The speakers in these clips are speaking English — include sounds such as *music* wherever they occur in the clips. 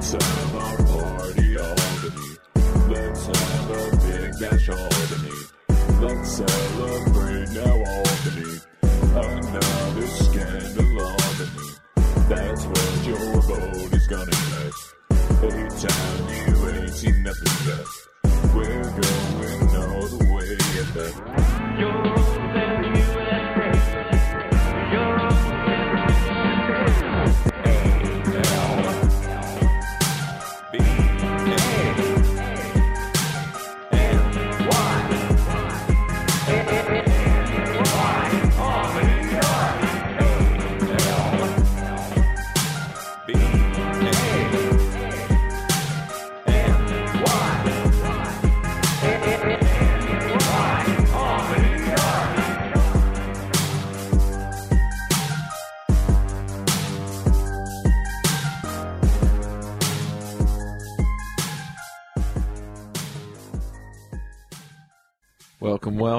Let's have a party, Albany. Let's have a big bash, Albany. Let's celebrate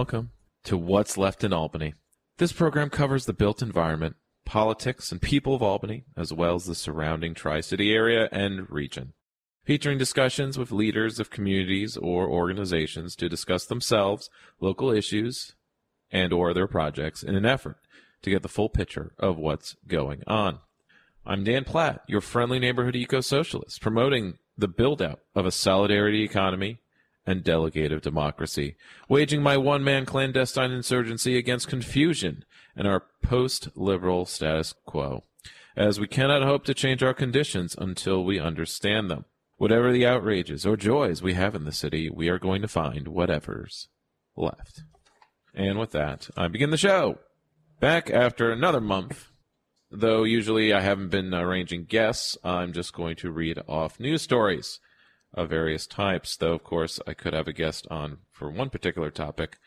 Welcome, to What's Left in Albany. This program covers the built environment, politics, and people of Albany, as well as the surrounding Tri City area and region. Featuring discussions with leaders of communities or organizations to discuss themselves, local issues, and or their projects in an effort to get the full picture of what's going on. I'm Dan Platt, your friendly neighborhood eco-socialist, promoting the build-out of a solidarity economy and delegative democracy, waging my one-man clandestine insurgency against confusion and our post-liberal status quo, as we cannot hope to change our conditions until we understand them. Whatever the outrages or joys we have in the city, we are going to find whatever's left. And with that, I begin the show. Back after another month Though usually I haven't been arranging guests, I'm just going to read off news stories of various types. Though, of course, I could have a guest on for one particular topic,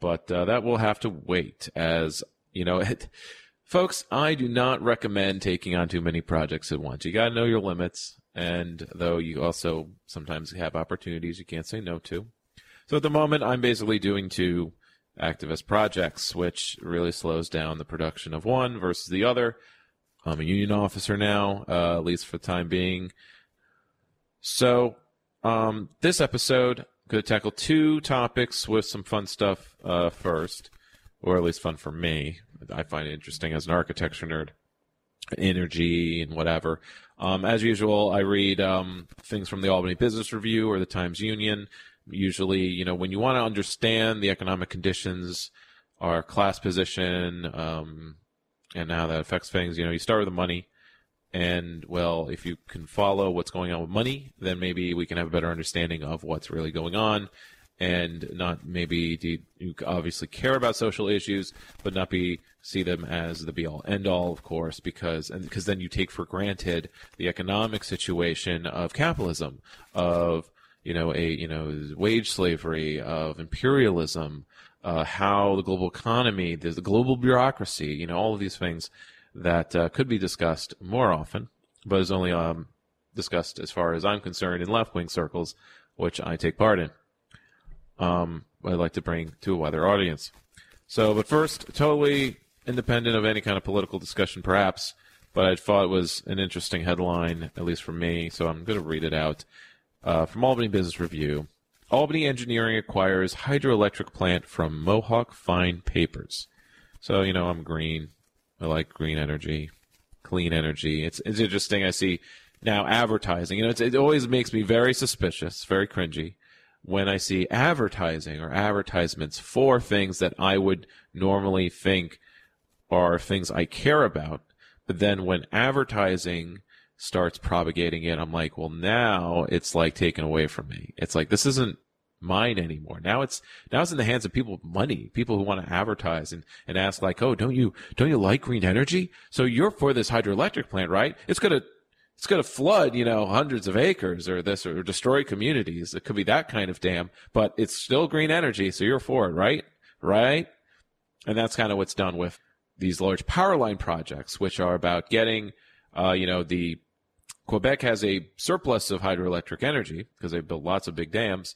but uh, that will have to wait. As you know, it, *laughs* folks, I do not recommend taking on too many projects at once. You got to know your limits, and though you also sometimes have opportunities you can't say no to. So at the moment, I'm basically doing two activist projects, which really slows down the production of one versus the other. I'm a union officer now, uh, at least for the time being. So, um, this episode, I'm going to tackle two topics with some fun stuff uh, first, or at least fun for me. I find it interesting as an architecture nerd, energy and whatever. Um, as usual, I read um, things from the Albany Business Review or the Times Union usually, you know, when you want to understand the economic conditions, our class position, um, and how that affects things, you know, you start with the money. And well, if you can follow what's going on with money, then maybe we can have a better understanding of what's really going on, and not maybe do you obviously care about social issues, but not be see them as the be all end all, of course, because and because then you take for granted the economic situation of capitalism, of you know, a you know wage slavery of imperialism, uh, how the global economy, there's the global bureaucracy, you know, all of these things that uh, could be discussed more often, but is only um, discussed as far as I'm concerned in left wing circles, which I take part in. Um, I'd like to bring to a wider audience. So, but first, totally independent of any kind of political discussion, perhaps, but I thought it was an interesting headline, at least for me, so I'm going to read it out uh, from Albany Business Review. Albany Engineering acquires hydroelectric plant from Mohawk Fine Papers. So, you know, I'm green. I like green energy, clean energy. It's, it's interesting. I see now advertising. You know, it always makes me very suspicious, very cringy when I see advertising or advertisements for things that I would normally think are things I care about. But then when advertising starts propagating it, I'm like, well, now it's like taken away from me. It's like, this isn't mine anymore. Now it's, now it's in the hands of people with money, people who want to advertise and, and ask like, oh, don't you, don't you like green energy? So you're for this hydroelectric plant, right? It's to, it's to flood, you know, hundreds of acres or this or destroy communities. It could be that kind of dam, but it's still green energy. So you're for it, right? Right? And that's kind of what's done with these large power line projects, which are about getting, uh, you know, the Quebec has a surplus of hydroelectric energy because they've built lots of big dams,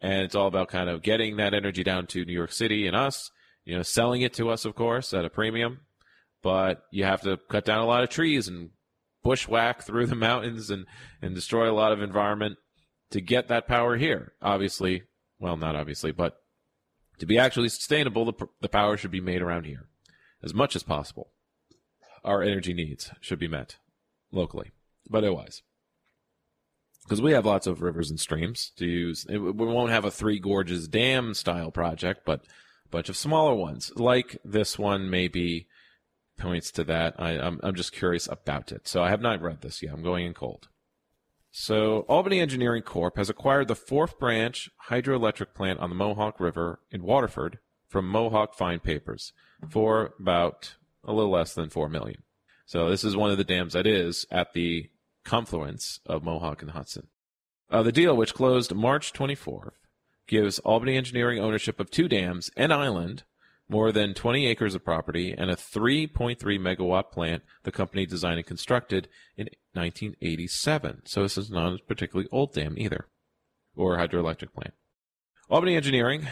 and it's all about kind of getting that energy down to New York City and us, you know, selling it to us, of course, at a premium. But you have to cut down a lot of trees and bushwhack through the *laughs* mountains and, and destroy a lot of environment to get that power here. Obviously, well, not obviously, but to be actually sustainable, the, the power should be made around here as much as possible. Our energy needs should be met locally, but otherwise. Because we have lots of rivers and streams to use. We won't have a Three Gorges Dam style project, but a bunch of smaller ones, like this one maybe points to that. I, I'm, I'm just curious about it. So I have not read this yet. I'm going in cold. So, Albany Engineering Corp has acquired the fourth branch hydroelectric plant on the Mohawk River in Waterford from Mohawk Fine Papers for about a little less than four million. So, this is one of the dams that is at the confluence of Mohawk and Hudson. Uh, the deal, which closed March 24th, gives Albany Engineering ownership of two dams and island more than 20 acres of property, and a 3.3 megawatt plant the company designed and constructed in 1987. So this is not a particularly old dam either, or hydroelectric plant. Albany Engineering,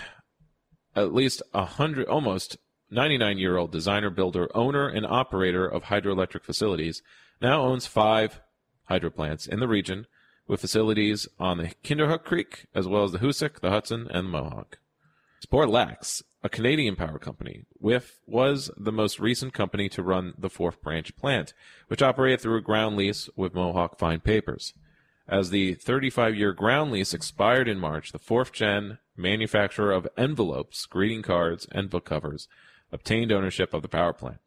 at least a hundred, almost 99 year old designer, builder, owner, and operator of hydroelectric facilities, now owns five hydro plants in the region with facilities on the Kinderhook Creek, as well as the Hoosick, the Hudson, and the Mohawk. Boralex a Canadian power company, WIF was the most recent company to run the fourth branch plant, which operated through a ground lease with Mohawk Fine Papers. As the 35 year ground lease expired in March, the fourth gen manufacturer of envelopes, greeting cards, and book covers obtained ownership of the power plant.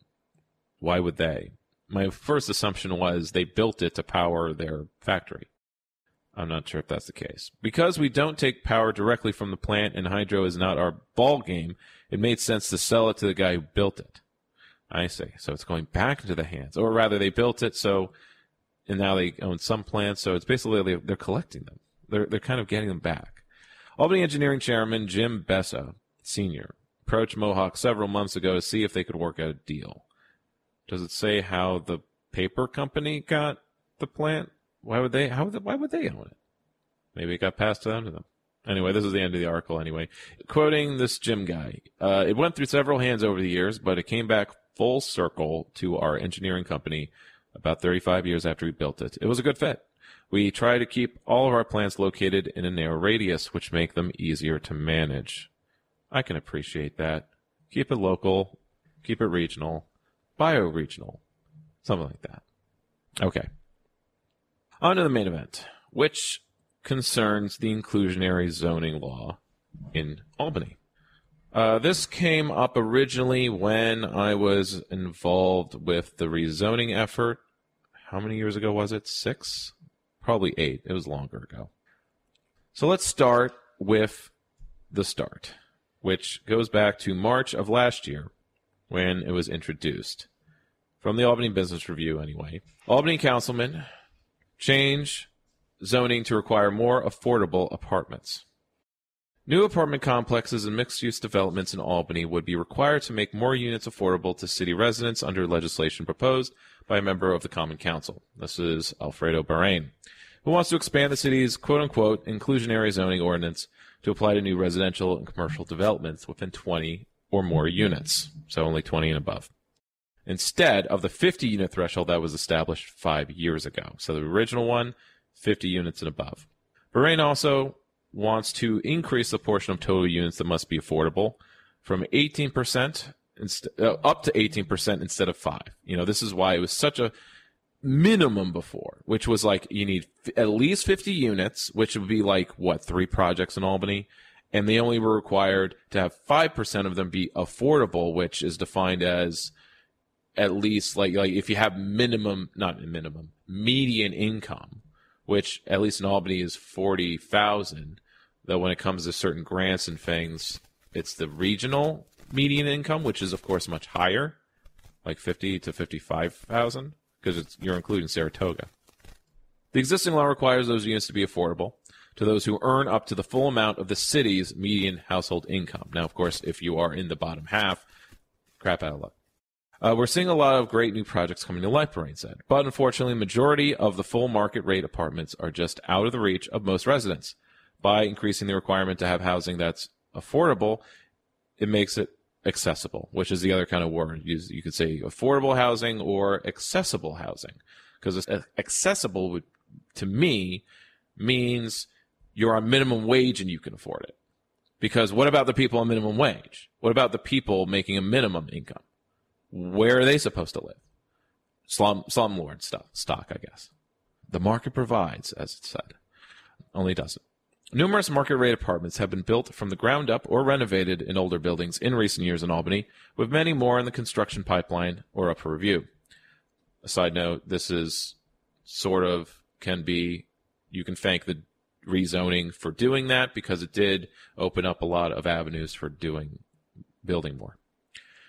Why would they? My first assumption was they built it to power their factory. I'm not sure if that's the case. Because we don't take power directly from the plant and hydro is not our ball game, it made sense to sell it to the guy who built it. I see. So it's going back into the hands, or rather, they built it so, and now they own some plants. So it's basically they're collecting them. They're they're kind of getting them back. Albany Engineering Chairman Jim Besha Sr. approached Mohawk several months ago to see if they could work out a deal. Does it say how the paper company got the plant? Why would they? How? Would they, why would they own it? Maybe it got passed down to them. Anyway, this is the end of the article. Anyway, quoting this Jim guy, uh, it went through several hands over the years, but it came back full circle to our engineering company about 35 years after we built it. It was a good fit. We try to keep all of our plants located in a narrow radius, which make them easier to manage. I can appreciate that. Keep it local, keep it regional, bioregional, something like that. Okay. On to the main event, which concerns the inclusionary zoning law in Albany. Uh, this came up originally when I was involved with the rezoning effort. How many years ago was it? Six? Probably eight. It was longer ago. So let's start with the start, which goes back to March of last year when it was introduced. From the Albany Business Review, anyway. Albany Councilman change zoning to require more affordable apartments. New apartment complexes and mixed use developments in Albany would be required to make more units affordable to city residents under legislation proposed by a member of the Common Council. This is Alfredo Balarin, who wants to expand the city's quote unquote inclusionary zoning ordinance to apply to new residential and commercial developments within 20 or more units, so only 20 and above, instead of the 50 unit threshold that was established five years ago. So the original one 50 units and above. Balarin also wants to increase the portion of total units that must be affordable from 18% inst- uh, up to 18% instead of 5. You know, this is why it was such a minimum before, which was like you need f- at least 50 units, which would be like what, 3 projects in Albany, and they only were required to have 5% of them be affordable, which is defined as at least like like if you have minimum not minimum median income which at least in Albany is forty thousand. Though when it comes to certain grants and things, it's the regional median income, which is of course much higher, like fifty to fifty-five thousand, because it's you're including Saratoga. The existing law requires those units to be affordable to those who earn up to the full amount of the city's median household income. Now, of course, if you are in the bottom half, crap out of luck. Uh, we're seeing a lot of great new projects coming to life, Balarin said. But unfortunately, majority of the full market rate apartments are just out of the reach of most residents. By increasing the requirement to have housing that's affordable, it makes it accessible, which is the other kind of word. You, you could say affordable housing or accessible housing. because accessible would, to me means you're on minimum wage and you can afford it. Because what about the people on minimum wage? What about the people making a minimum income? Where are they supposed to live? Slum, slumlord stuff, stock, I guess. The market provides, as it said. Only doesn't. Numerous market rate apartments have been built from the ground up or renovated in older buildings in recent years in Albany, with many more in the construction pipeline or up for review. A side note, this is sort of can be, you can thank the rezoning for doing that because it did open up a lot of avenues for doing, building more.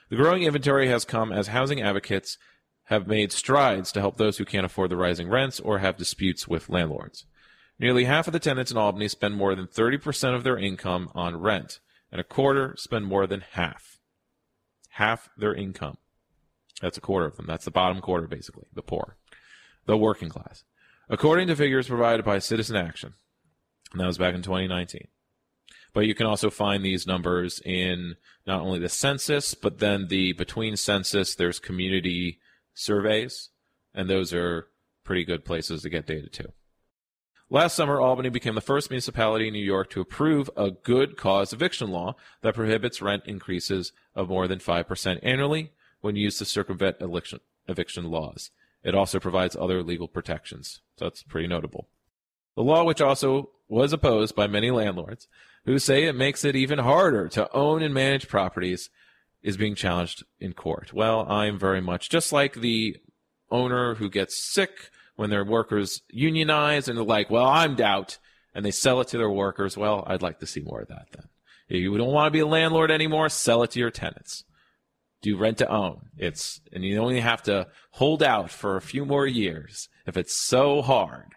The growing inventory has come as housing advocates have made strides to help those who can't afford the rising rents or have disputes with landlords. Nearly half of the tenants in Albany spend more than 30% of their income on rent, and a quarter spend more than half. Half their income. That's a quarter of them. That's the bottom quarter, basically, the poor, the working class. According to figures provided by Citizen Action, and that was back in 2019. But you can also find these numbers in not only the census, but then the between census, there's community surveys, and those are pretty good places to get data too. Last summer, Albany became the first municipality in New York to approve a good cause eviction law that prohibits rent increases of more than 5% annually when used to circumvent eviction, eviction laws. It also provides other legal protections. So that's pretty notable. The law, which also was opposed by many landlords who say it makes it even harder to own and manage properties, is being challenged in court. Well, I'm very much just like the owner who gets sick when their workers unionize and they're like, well, I'm out, and they sell it to their workers. Well, I'd like to see more of that then. If you don't want to be a landlord anymore, sell it to your tenants. Do rent to own. It's, and you only have to hold out for a few more years if it's so hard.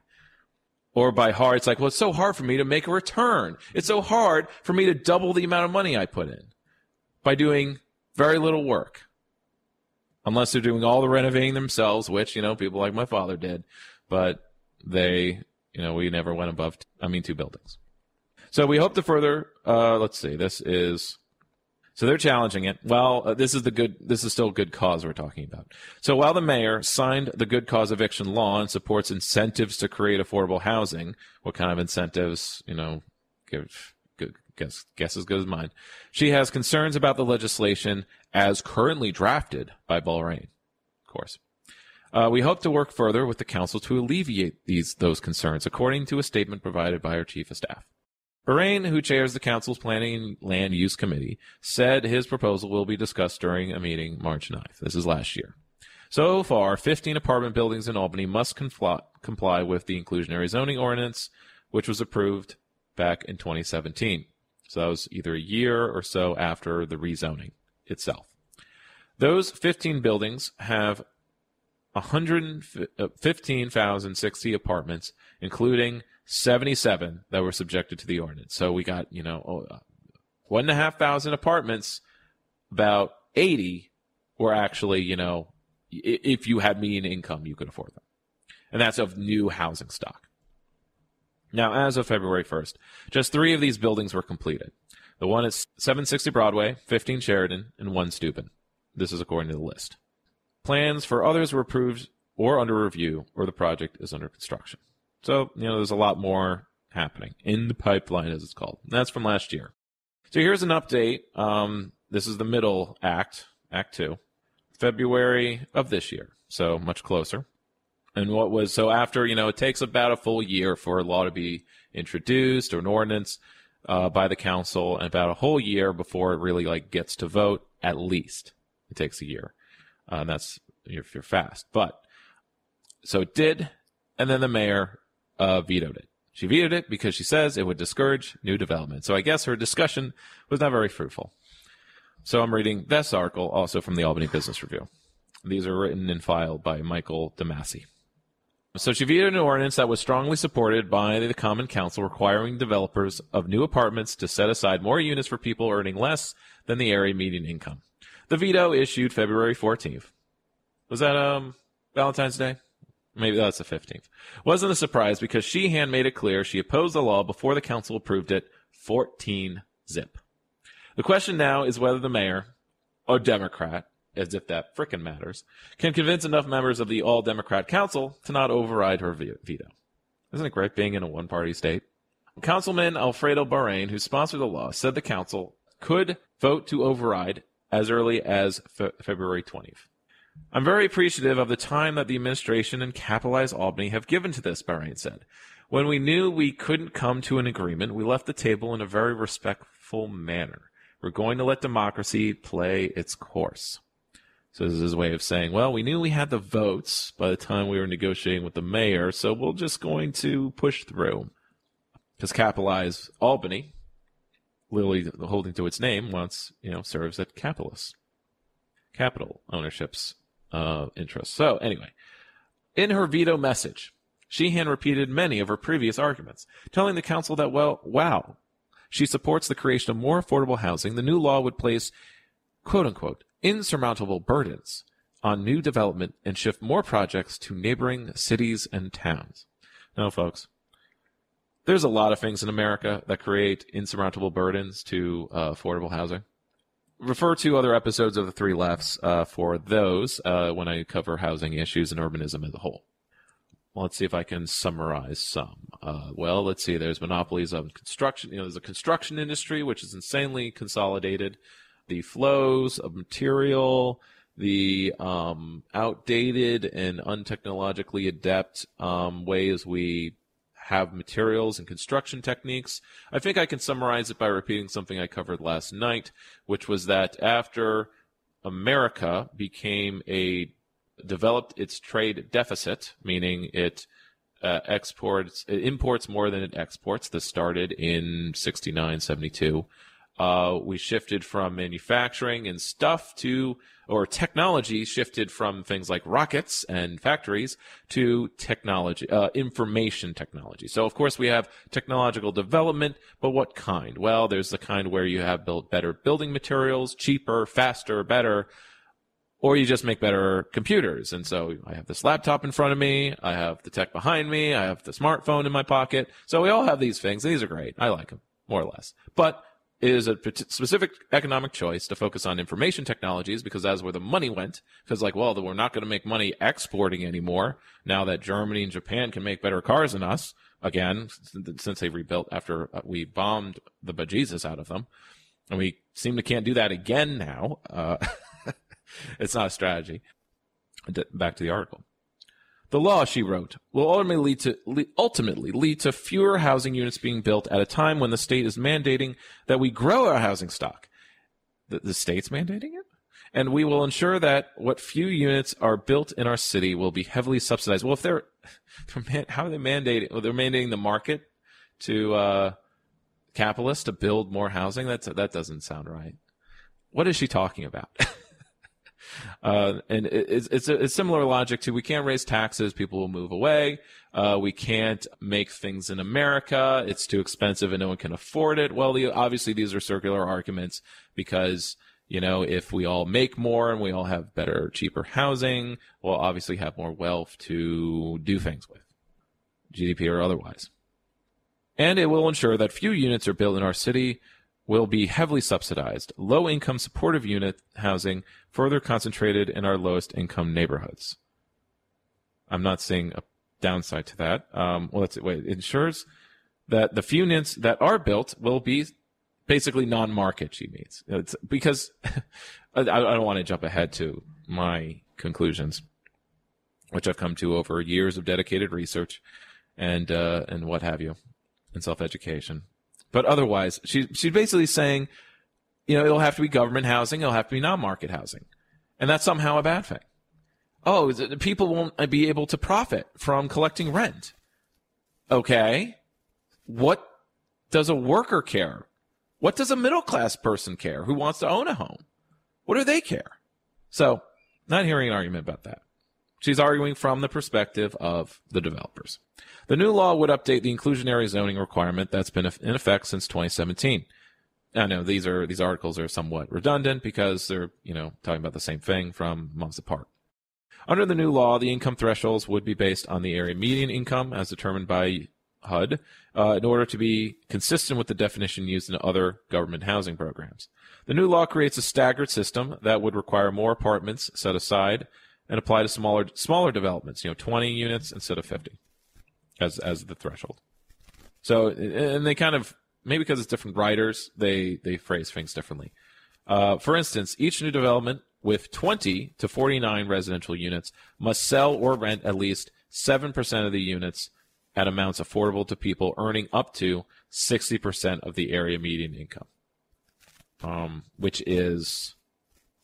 Or by hard, it's like, well, it's so hard for me to make a return. It's so hard for me to double the amount of money I put in by doing very little work. Unless they're doing all the renovating themselves, which, you know, people like my father did. But they, you know, we never went above, I mean, two buildings. So we hope to further, uh, let's see, this is so they're challenging it. Well, uh, this is the good. This is still good cause we're talking about. So while the mayor signed the good cause eviction law and supports incentives to create affordable housing, what kind of incentives? You know, give good guess guess as good as mine. She has concerns about the legislation as currently drafted by Balarin, of course. Uh, we hope to work further with the council to alleviate these those concerns, according to a statement provided by our chief of staff. Balarin, who chairs the Council's Planning and Land Use Committee, said his proposal will be discussed during a meeting March 9th. This is last year. So far, 15 apartment buildings in Albany must comply with the inclusionary zoning ordinance, which was approved back in 2017. So that was either a year or so after the rezoning itself. Those 15 buildings have 115,060 uh, apartments, including 77 that were subjected to the ordinance. So we got, you know, oh, uh, one and a half thousand apartments, about 80 were actually, you know, if you had median income, you could afford them. And that's of new housing stock. Now, as of February 1st, just three of these buildings were completed. The one is 760 Broadway, 15 Sheridan, and 1 Steuben. This is according to the list. Plans for others were approved or under review, or the project is under construction. So, you know, there's a lot more happening in the pipeline, as it's called. And that's from last year. So here's an update. Um, this is the middle act, Act Two, February of this year. So much closer. And what was so after, you know, it takes about a full year for a law to be introduced or an ordinance uh, by the council, and about a whole year before it really like gets to vote. At least it takes a year. Uh, and that's if you're fast. But so it did, and then the mayor uh, vetoed it. She vetoed it because she says it would discourage new development. So I guess her discussion was not very fruitful. So I'm reading this article also from the Albany Business Review. These are written and filed by Michael DeMasi. So she vetoed an ordinance that was strongly supported by the Common Council requiring developers of new apartments to set aside more units for people earning less than the area median income. The veto issued February 14th. Was that um Valentine's Day? Maybe oh, that's the 15th. Wasn't a surprise because Sheehan made it clear she opposed the law before the council approved it 14 zip. The question now is whether the mayor, a Democrat, as if that frickin' matters, can convince enough members of the all Democrat Council to not override her veto. Isn't it great being in a one party state? Councilman Alfredo Balarin, who sponsored the law, said the council could vote to override as early as fe- February 20th. I'm very appreciative of the time that the administration and Capitalize Albany have given to this, Balarin said. When we knew we couldn't come to an agreement, we left the table in a very respectful manner. We're going to let democracy play its course. So this is his way of saying, well, we knew we had the votes by the time we were negotiating with the mayor, so we're just going to push through. Because Capitalize Albany, literally holding to its name, wants, you know, serves at capitalists, capital ownership's uh, interests. So anyway, in her veto message, Sheehan repeated many of her previous arguments, telling the council that, well, wow, she supports the creation of more affordable housing. The new law would place, quote unquote, insurmountable burdens on new development and shift more projects to neighboring cities and towns. Now, folks. There's a lot of things in America that create insurmountable burdens to uh, affordable housing. Refer to other episodes of the Three Lefts uh, for those uh, when I cover housing issues and urbanism as a whole. Well, let's see if I can summarize some. Uh, well, let's see. There's monopolies of construction. You know, there's a construction industry which is insanely consolidated the flows of material, the um, outdated and untechnologically adept um, ways we have materials and construction techniques. I think I can summarize it by repeating something I covered last night, which was that after America became a developed its trade deficit, meaning it uh, exports, it imports more than it exports. This started in 69, 72. Uh, we shifted from manufacturing and stuff to, or technology shifted from things like rockets and factories to technology, uh, information technology. So of course we have technological development, but what kind? Well, there's the kind where you have built better building materials, cheaper, faster, better, or you just make better computers. And so I have this laptop in front of me. I have the tech behind me. I have the smartphone in my pocket. So we all have these things. These are great. I like them more or less, but is a specific economic choice to focus on information technologies because that's where the money went. Because like, well, we're not going to make money exporting anymore now that Germany and Japan can make better cars than us again, since they rebuilt after uh, we bombed the bejesus out of them. And we seem to can't do that again now. Uh, *laughs* it's not a strategy. Back to the article. The law, she wrote, will ultimately lead to ultimately lead to fewer housing units being built at a time when the state is mandating that we grow our housing stock. The, the state's mandating it, and we will ensure that what few units are built in our city will be heavily subsidized. Well, if they're, *laughs* they're how are they mandating? Well, they're mandating the market to uh, capitalists to build more housing. That's that doesn't sound right. What is she talking about? *laughs* Uh, and it's, it's a, similar logic to we can't raise taxes, people will move away. Uh, we can't make things in America. It's too expensive and no one can afford it. Well, the, obviously these are circular arguments because, you know, if we all make more and we all have better, cheaper housing, we'll obviously have more wealth to do things with, GDP or otherwise. And it will ensure that few units are built in our city will be heavily subsidized. Low income supportive unit housing further concentrated in our lowest income neighborhoods. I'm not seeing a downside to that. Um, well, let's wait. It ensures that the few units that are built will be basically non-market. She means it's because *laughs* I, I don't want to jump ahead to my conclusions, which I've come to over years of dedicated research and uh, and what have you, and self-education. But otherwise, she, she's basically saying, you know, it'll have to be government housing, it'll have to be non-market housing. And that's somehow a bad thing. Oh, the people won't uh, be able to profit from collecting rent. Okay. What does a worker care? What does a middle class person care who wants to own a home? What do they care? So, not hearing an argument about that. She's arguing from the perspective of the developers. The new law would update the inclusionary zoning requirement that's been in effect since 2017. I know these are these articles are somewhat redundant because they're you know talking about the same thing from months apart. Under the new law, the income thresholds would be based on the area median income as determined by HUD uh, in order to be consistent with the definition used in other government housing programs. The new law creates a staggered system that would require more apartments set aside and apply to smaller smaller developments, you know, 20 units instead of 50 as as the threshold. So and they kind of maybe because it's different writers, they they phrase things differently. Uh, for instance, each new development with 20 to 49 residential units must sell or rent at least 7% of the units at amounts affordable to people earning up to 60% of the area median income, um, which is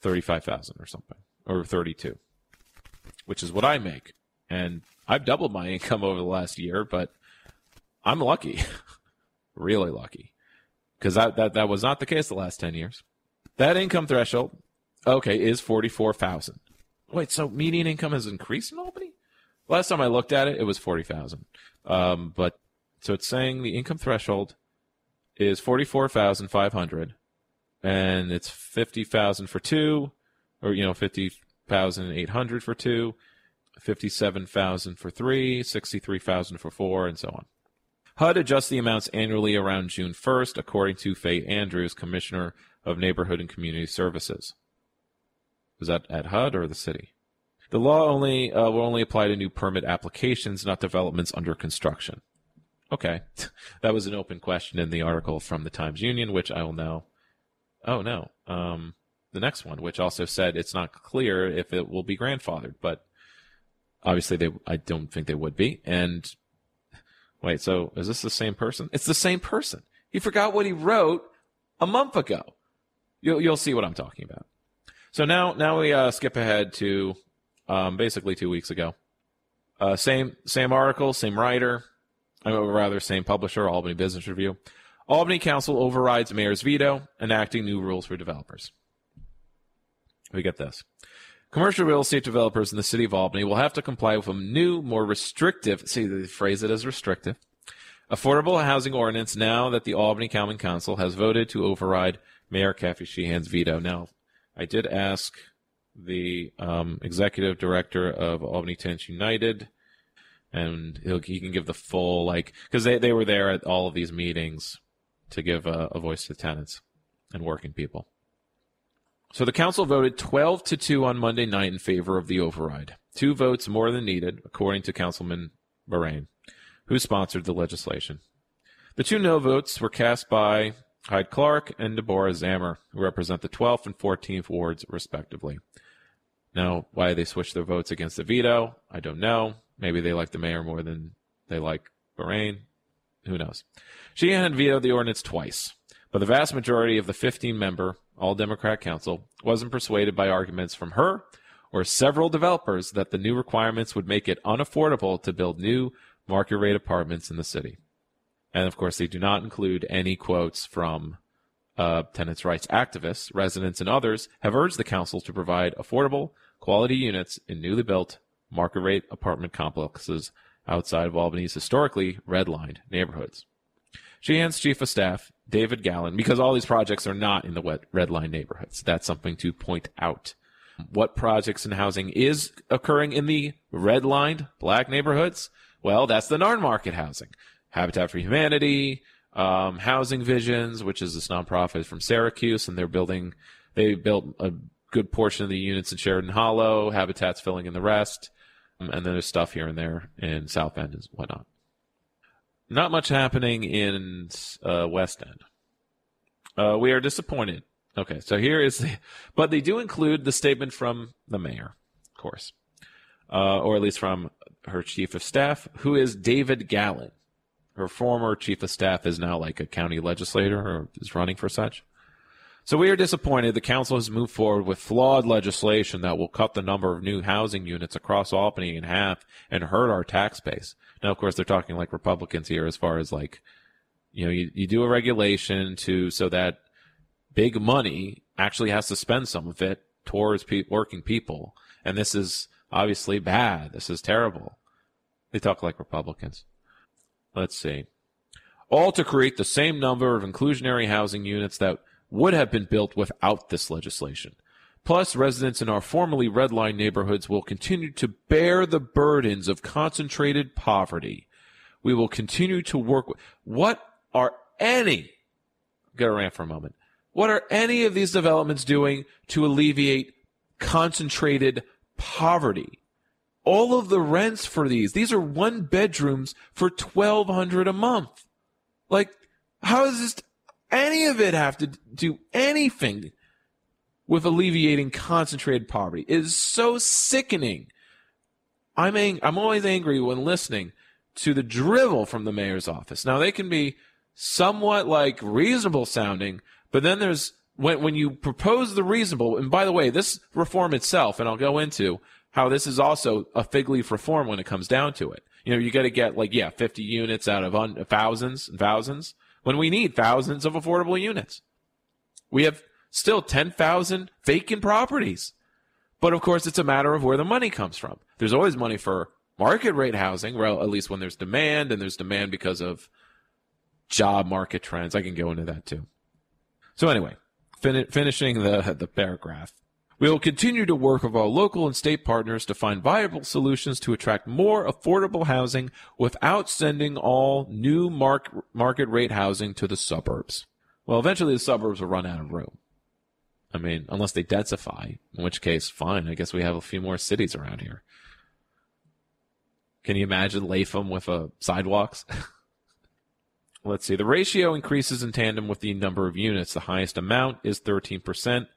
35,000 or something, or 32, which is what I make. And I've doubled my *laughs* income over the last year, but I'm lucky, *laughs* really lucky, because that, that, that was not the case the last 10 years. That income threshold, okay, is 44,000. Wait, so median income has increased in Albany? Last time I looked at it, it was 40,000. Um, but so it's saying the income threshold is 44,500 and it's 50,000 for two or you know 50,800 for two, 57,000 for three, 63,000 for four and so on. HUD adjusts the amounts annually around June 1st, according to Faye Andrews, Commissioner of Neighborhood and Community Services. Is that at HUD or the city? The law only uh, will only apply to new permit applications, not developments under construction. Okay, *laughs* that was an open question in the article from the Times Union, which I will now. Oh no, um, the next one, which also said it's not clear if it will be grandfathered, but obviously they, I don't think they would be. And wait, so is this the same person? It's the same person. He forgot what he wrote a month ago. You'll you'll see what I'm talking about. So now now we uh, skip ahead to um, basically two weeks ago. Uh, same same article, same writer, or rather same publisher, Albany Business Review. Albany Council overrides mayor's veto, enacting new rules for developers. We get this. Commercial real estate developers in the city of Albany will have to comply with a new, more restrictive, see, they phrase it as restrictive, affordable housing ordinance now that the Albany Common Council has voted to override Mayor Kathy Sheehan's veto. Now, I did ask the um, executive director of Albany Tenants United, and he can give the full like because they they were there at all of these meetings to give a, a voice to tenants and working people. So the council voted 12 to 2 on Monday night in favor of the override. Two votes more than needed, according to Councilman Balarin, who sponsored the legislation. The two no votes were cast by Hyde Clark and Deborah Zammer, who represent the 12th and 14th wards, respectively. Now, why they switched their votes against the veto, I don't know. Maybe they like the mayor more than they like Balarin. Who knows? Sheehan vetoed the ordinance twice, but the vast majority of the 15 member, all Democrat council wasn't persuaded by arguments from her or several developers that the new requirements would make it unaffordable to build new market rate apartments in the city. And of course, they do not include any quotes from uh, tenants' rights activists, residents, and others have urged the council to provide affordable, quality units in newly built market rate apartment complexes outside of Albany's historically redlined neighborhoods. Sheehan's chief of staff, David Galin, because all these projects are not in the redline neighborhoods. That's something to point out. What projects and housing is occurring in the redlined black neighborhoods? Well, that's the Narn Market housing. Habitat for Humanity, um, Housing Visions, which is this nonprofit from Syracuse, and they're building. They built a good portion of the units in Sheridan Hollow. Habitat's filling in the rest, um, and then there's stuff here and there in South End and whatnot. Not much happening in uh, West End. Uh, we are disappointed. Okay, so here is the, *laughs* but they do include the statement from the mayor, of course, uh, or at least from her chief of staff, who is David Galin her former chief of staff is now like a county legislator or is running for such. So we are disappointed the council has moved forward with flawed legislation that will cut the number of new housing units across Albany in half and hurt our tax base. Now, of course, they're talking like Republicans here as far as like, you know, you, you do a regulation to so that big money actually has to spend some of it towards pe- working people. And this is obviously bad. This is terrible. They talk like Republicans. Let's see. All to create the same number of inclusionary housing units that would have been built without this legislation. Plus, residents in our formerly redline neighborhoods will continue to bear the burdens of concentrated poverty, We will continue to work with. What are any, get around for a moment. What are any of these developments doing to alleviate concentrated poverty? All of the rents for these, these are one bedrooms for 1200 a month. Like, how is this, any of it have to do anything with alleviating concentrated poverty? It is so sickening. I'm, ang- I'm always angry when listening to the drivel from the mayor's office. Now, they can be somewhat like reasonable sounding, but then there's when when you propose the reasonable, and by the way, this reform itself, and I'll go into how this is also a fig leaf reform when it comes down to it. You know, you got to get like yeah, 50 units out of un- thousands and thousands when we need thousands of affordable units. We have still 10,000 vacant properties. But of course, it's a matter of where the money comes from. There's always money for market rate housing, well, at least when there's demand, and there's demand because of job market trends. I can go into that too. So anyway, fin- finishing the the paragraph. We will continue to work with our local and state partners to find viable solutions to attract more affordable housing without sending all new mark- market rate housing to the suburbs. Well, eventually the suburbs will run out of room. I mean, unless they densify, in which case, fine. I guess we have a few more cities around here. Can you imagine Latham with uh, sidewalks? *laughs* Let's see. The ratio increases in tandem with the number of units. The highest amount is 13%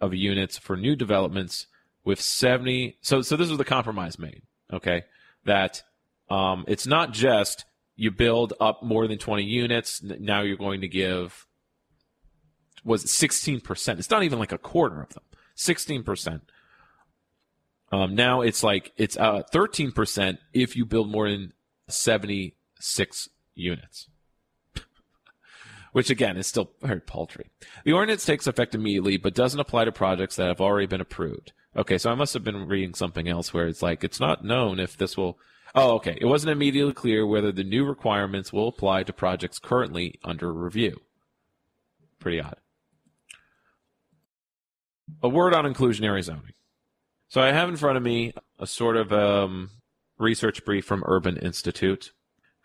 of units for new developments with 70. So, so this was the compromise made. Okay. That, um, it's not just you build up more than 20 units. Now you're going to give, was 16%? It's not even like a quarter of them. 16%. Um, now it's like, it's, uh, 13% if you build more than 76 units which again is still very paltry. The ordinance takes effect immediately, but doesn't apply to projects that have already been approved. Okay, so I must have been reading something else where it's like it's not known if this will. Oh, okay. It wasn't immediately clear whether the new requirements will apply to projects currently under review. Pretty odd. A word on inclusionary zoning. So I have in front of me a sort of um, research brief from Urban Institute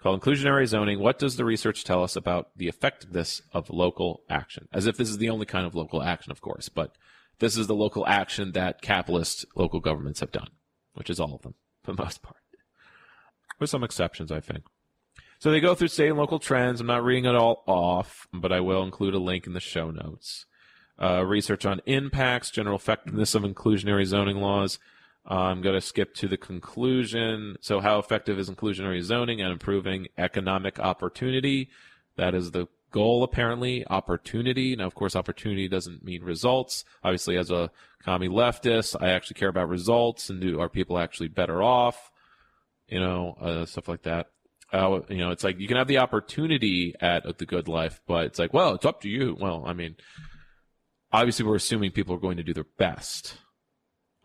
called Inclusionary Zoning. What does the research tell us about the effectiveness of local action? As if this is the only kind of local action, of course, but this is the local action that capitalist local governments have done, which is all of them for the most part, with some exceptions, I think. So they go through state and local trends. I'm not reading it all off, but I will include a link in the show notes. Uh, research on impacts, general effectiveness of inclusionary zoning laws, I'm going to skip to the conclusion. So, how effective is inclusionary zoning and improving economic opportunity? That is the goal, apparently. Opportunity. Now, of course, opportunity doesn't mean results. Obviously, as a commie leftist, I actually care about results and do are people actually better off? You know, uh, stuff like that. Uh, you know, it's like you can have the opportunity at the good life, but it's like, well, it's up to you. Well, I mean, obviously, we're assuming people are going to do their best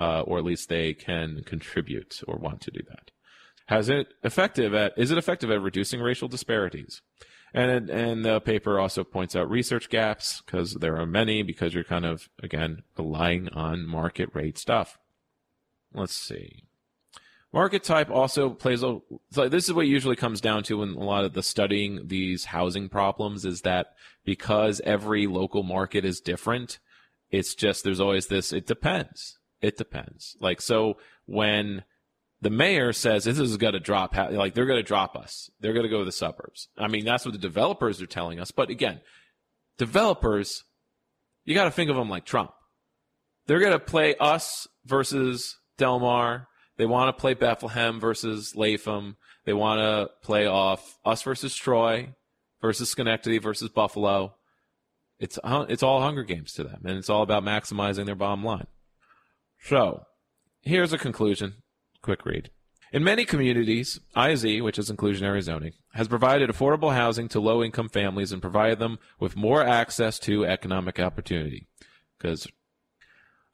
uh, or at least they can contribute or want to do that. Has it effective at? Is it effective at reducing racial disparities? And and the paper also points out research gaps because there are many because you're kind of again relying on market rate stuff. Let's see. Market type also plays a. So this is what usually comes down to in a lot of the studying these housing problems is that because every local market is different, it's just there's always this. It depends it depends. Like, so when the mayor says this is going to drop, like they're going to drop us, they're going to go to the suburbs. I mean, that's what the developers are telling us. But again, developers, you got to think of them like Trump. They're going to play us versus Delmar. They want to play Bethlehem versus Latham. They want to play off us versus Troy versus Schenectady versus Buffalo. It's uh, it's all Hunger Games to them, and it's all about maximizing their bottom line. So, here's a conclusion. Quick read. In many communities, IZ, which is inclusionary zoning, has provided affordable housing to low income families and provided them with more access to economic opportunity. Because,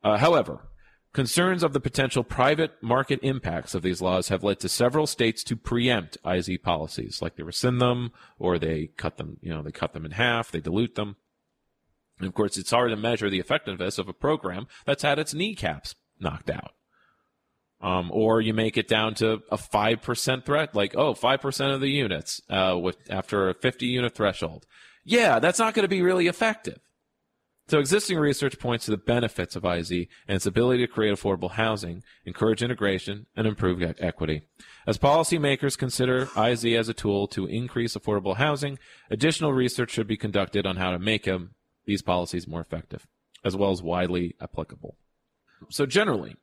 uh, however, concerns of the potential private market impacts of these laws have led to several states to preempt IZ policies, like they rescind them or they cut them, you know, they cut them in half, they dilute them. And of course, it's hard to measure the effectiveness of a program that's had its kneecaps knocked out. Um, or you make it down to a 5% threat, like, oh, 5% of the units, uh, with, after a 50 unit threshold. Yeah, that's not going to be really effective. So existing research points to the benefits of IZ and its ability to create affordable housing, encourage integration, and improve equity. As policymakers consider IZ as a tool to increase affordable housing, additional research should be conducted on how to make them, these policies more effective, as well as widely applicable. So generally,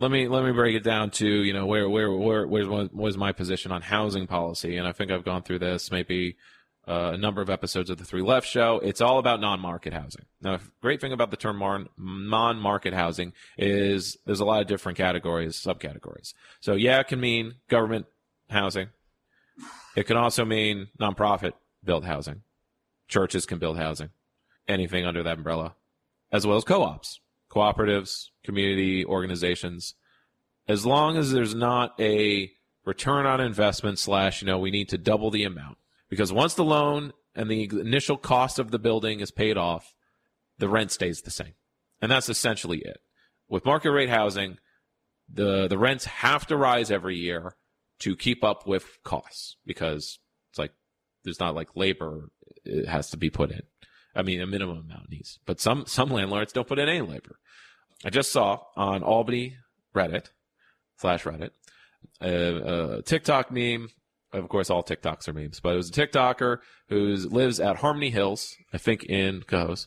let me let me break it down to you know where where where where's my position on housing policy, and I think I've gone through this maybe uh, a number of episodes of the Three Left Show. It's all about non-market housing. Now, great thing about the term mar- non-market housing is there's a lot of different categories, subcategories. So yeah, it can mean government housing. It can also mean nonprofit built housing. Churches can build housing. Anything under that umbrella, as well as co-ops, cooperatives, community organizations. As long as there's not a return on investment slash, you know, we need to double the amount because once the loan and the initial cost of the building is paid off, the rent stays the same. And that's essentially it. With market rate housing, the the rents have to rise every year to keep up with costs because it's like there's not like labor it has to be put in. I mean, a minimum amount needs, but some some landlords don't put in any labor. I just saw on Albany Reddit slash Reddit a, a TikTok meme of course, all TikToks are memes, but it was a TikToker who lives at Harmony Hills, I think in Cohoes,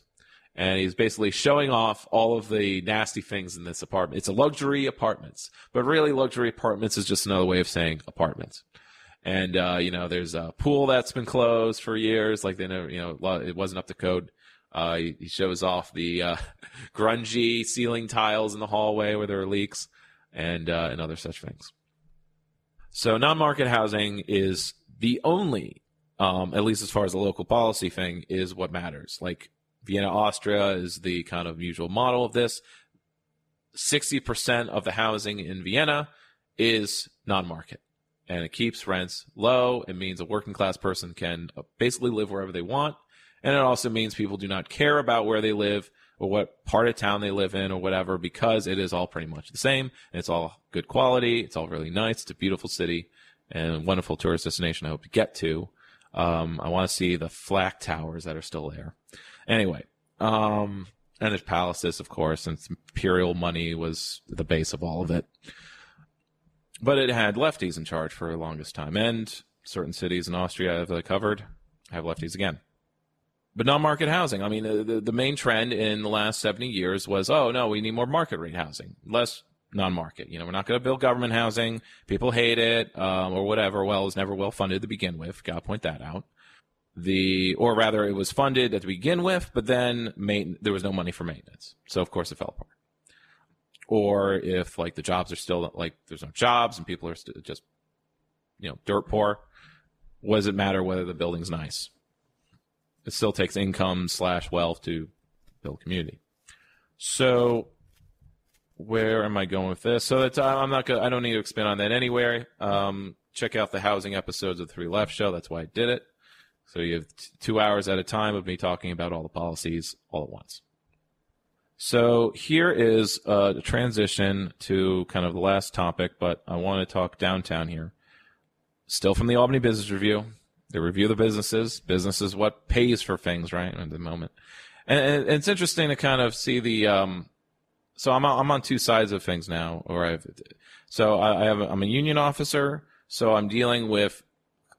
and he's basically showing off all of the nasty things in this apartment. It's a luxury apartments, but really, luxury apartments is just another way of saying apartments. And uh, you know, there's a pool that's been closed for years, like they never, you know, it wasn't up to code. Uh, he, he, shows off the uh, *laughs* grungy ceiling tiles in the hallway where there are leaks, and uh, and other such things. So non-market housing is the only, um, at least as far as the local policy thing, is what matters. Like Vienna, Austria is the kind of usual model of this. 60% of the housing in Vienna is non-market and it keeps rents low. It means a working class person can basically live wherever they want. And it also means people do not care about where they live or what part of town they live in or whatever because it is all pretty much the same. And It's all good quality. It's all really nice. It's a beautiful city and wonderful tourist destination I hope to get to. Um, I want to see the flak towers that are still there. Anyway, um, and there's palaces, of course, and imperial money was the base of all of it. But it had lefties in charge for the longest time, and certain cities in Austria have covered have lefties again but non-market housing. I mean, the, the main trend in the last 70 years was, oh, no, we need more market rate housing, less non-market. You know, we're not going to build government housing. People hate it, um, or whatever. Well, it's never well funded to begin with. Got to point that out. The, or rather, it was funded at the begin with, but then there was no money for maintenance. So of course it fell apart. Or if like the jobs are still like there's no jobs and people are st- just, you know, dirt poor. What does it matter whether the building's nice? it still takes income slash wealth to build community. So where am I going with this? So that's I'm not gonna I don't need to expand on that anywhere. Um, check out the housing episodes of the Three Left Show. That's why I did it. So you have t- two hours at a time of me talking about all the policies all at once. So here is a transition to kind of the last topic, but I want to talk downtown here. Still from the Albany Business Review. They review the businesses. Business is what pays for things, right? At the moment, and, and it's interesting to kind of see the. Um, so I'm I'm on two sides of things now, or I've. So I, I have I'm a union officer, so I'm dealing with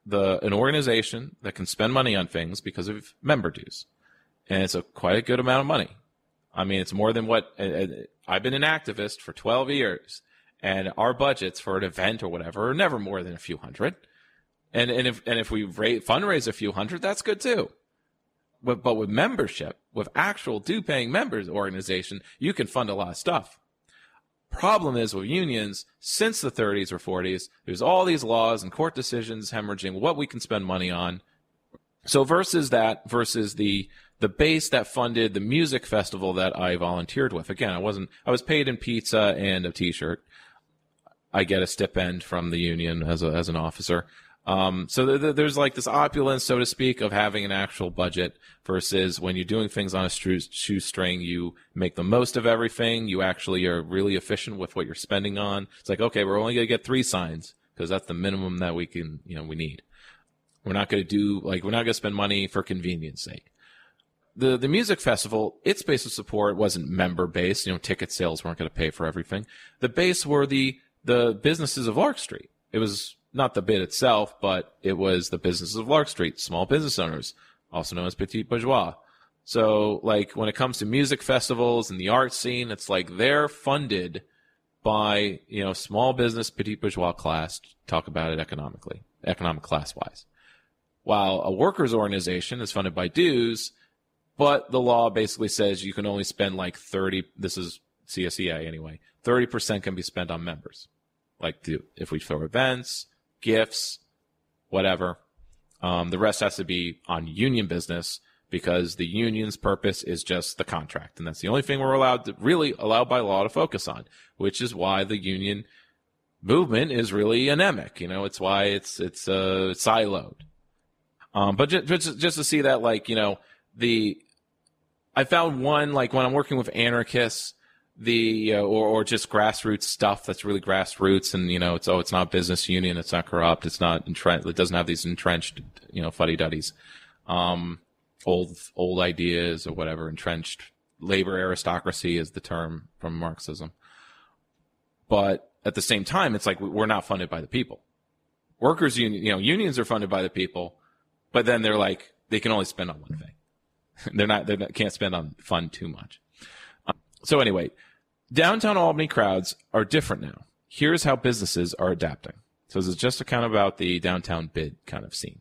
the an organization that can spend money on things because of member dues, and it's a quite a good amount of money. I mean, it's more than what uh, uh I've been an activist for 12 years, and our budgets for an event or whatever are never more than a few hundred. And and if and if we rate, fundraise a few hundred, that's good too. But but with membership, with actual due paying members organization, you can fund a lot of stuff. Problem is with unions, since the 30s or 40s, there's all these laws and court decisions hemorrhaging what we can spend money on. So versus that, versus the the base that funded the music festival that I volunteered with. Again, I wasn't I was paid in pizza and a T-shirt. I get a stipend from the union as a, as an officer. Um, so th- th- there's like this opulence, so to speak, of having an actual budget versus when you're doing things on a stru- shoestring, you make the most of everything. You actually are really efficient with what you're spending on. It's like, okay, we're only going to get three signs because that's the minimum that we can, you know, we need. We're not going to do like we're not going to spend money for convenience sake. The the music festival, its base of support wasn't member based. You know, ticket sales weren't going to pay for everything. The base were the the businesses of Lark Street. It was not the bid itself, but it was the businesses of Lark Street, small business owners, also known as petit bourgeois. So, like when it comes to music festivals and the art scene, it's like they're funded by you know small business petit bourgeois class. Talk about it economically, economic class wise while a workers' organization is funded by dues, but the law basically says you can only spend like 30, this is CSEA anyway, 30% can be spent on members. Like the, if we throw events, gifts, whatever. Um, the rest has to be on union business because the union's purpose is just the contract. And that's the only thing we're allowed to really allowed by law to focus on, which is why the union movement is really anemic. You know, it's why it's, it's, uh, siloed. Um, but just, just, just to see that, like, you know, the, I found one, like when I'm working with anarchists, the, uh, or, or just grassroots stuff that's really grassroots and, you know, it's, oh, it's not business union. It's not corrupt. It's not entrenched. It doesn't have these entrenched, you know, fuddy duddies. Um, old, old ideas or whatever, entrenched labor aristocracy is the term from Marxism. But at the same time, it's like we're not funded by the people. Workers union, you know, unions are funded by the people but then they're like, they can only spend on one thing. *laughs* they're not, they can't spend on fun too much. Um, so anyway, downtown Albany crowds are different now. Here's how businesses are adapting. So this is just a kind of about the downtown bid kind of scene.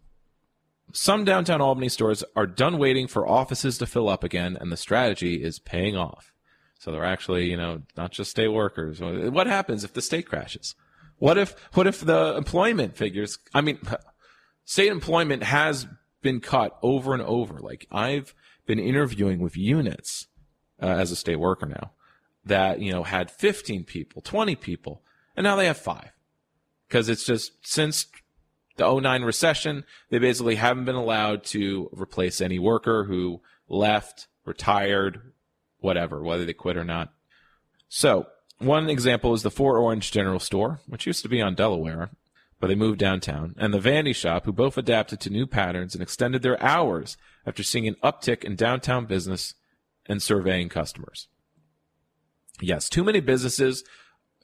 Some downtown Albany stores are done waiting for offices to fill up again, and the strategy is paying off. So they're actually, you know, not just state workers. What happens if the state crashes? What if, what if the employment figures, I mean, *laughs* state employment has been cut over and over. Like I've been interviewing with units uh, as a state worker now that, you know, had 15 people, 20 people, and now they have five. Cause it's just since the 09 recession, they basically haven't been allowed to replace any worker who left, retired, whatever, whether they quit or not. So one example is the Fort Orange General Store, which used to be on Delaware, but they moved downtown, and the Vandy Shop, who both adapted to new patterns and extended their hours after seeing an uptick in downtown business and surveying customers. Yes, too many businesses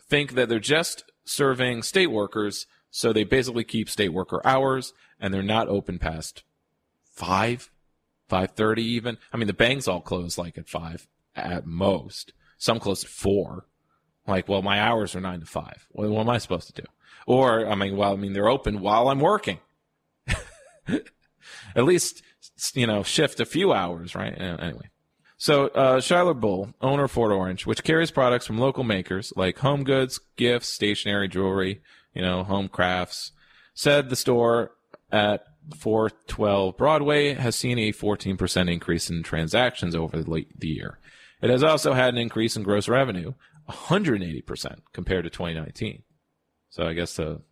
think that they're just serving state workers, so they basically keep state worker hours, and they're not open past five, five thirty even. I mean, the banks all close like at five at most. Some close at four. Like, well, my hours are nine to five. What, what am I supposed to do? Or, I mean, well, I mean, they're open while I'm working. *laughs* At least, you know, shift a few hours, right? Anyway. So, uh, Bull, owner of Fort Orange, which carries products from local makers like home goods, gifts, stationery, jewelry, you know, home crafts, said the store at 412 Broadway has seen a 14% increase in transactions over the year. It has also had an increase in gross revenue, 180% compared to 2019. So I guess the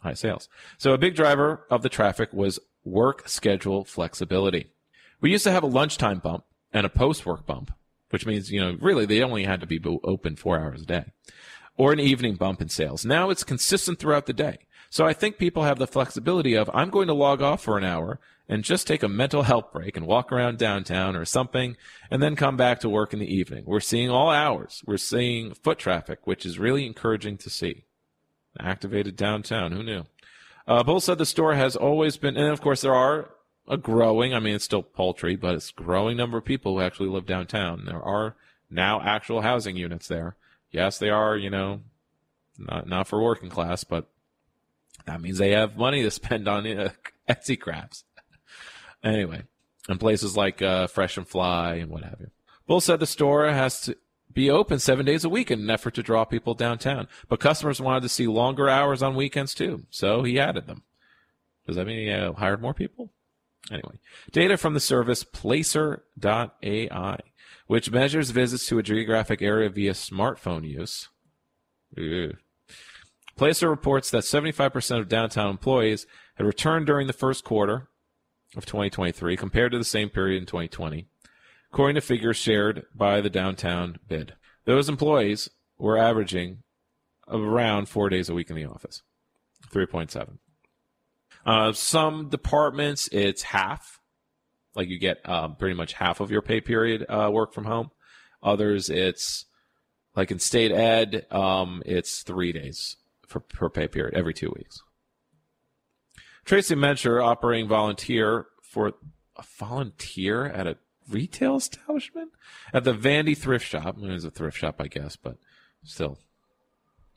high sales. So a big driver of the traffic was work schedule flexibility. We used to have a lunchtime bump and a post work bump, which means, you know, really they only had to be open four hours a day or an evening bump in sales. Now it's consistent throughout the day. So I think people have the flexibility of I'm going to log off for an hour and just take a mental health break and walk around downtown or something and then come back to work in the evening. We're seeing all hours. We're seeing foot traffic, which is really encouraging to see activated downtown. Who knew? Uh, Bull said the store has always been, and of course there are a growing, I mean, it's still paltry, but it's growing number of people who actually live downtown. There are now actual housing units there. Yes, they are, you know, not, not for working class, but that means they have money to spend on uh, *laughs* Etsy crafts. anyway, and places like uh, Fresh and Fly and what have you. Bull said the store has to, be open seven days a week in an effort to draw people downtown. But customers wanted to see longer hours on weekends too, so he added them. Does that mean he uh, hired more people? Anyway, data from the service Placer.ai, which measures visits to a geographic area via smartphone use, Placer reports that 75% of downtown employees had returned during the first quarter of 2023 compared to the same period in 2020, according to figures shared by the downtown bid. Those employees were averaging around four days a week in the office, 3.7. Uh, some departments, it's half. Like you get uh, pretty much half of your pay period uh, work from home. Others, it's like in state ed, um, it's three days for per pay period every two weeks. Tracy Mencher, operating volunteer for a volunteer at a retail establishment at the Vandy thrift shop. It is a thrift shop, I guess, but still,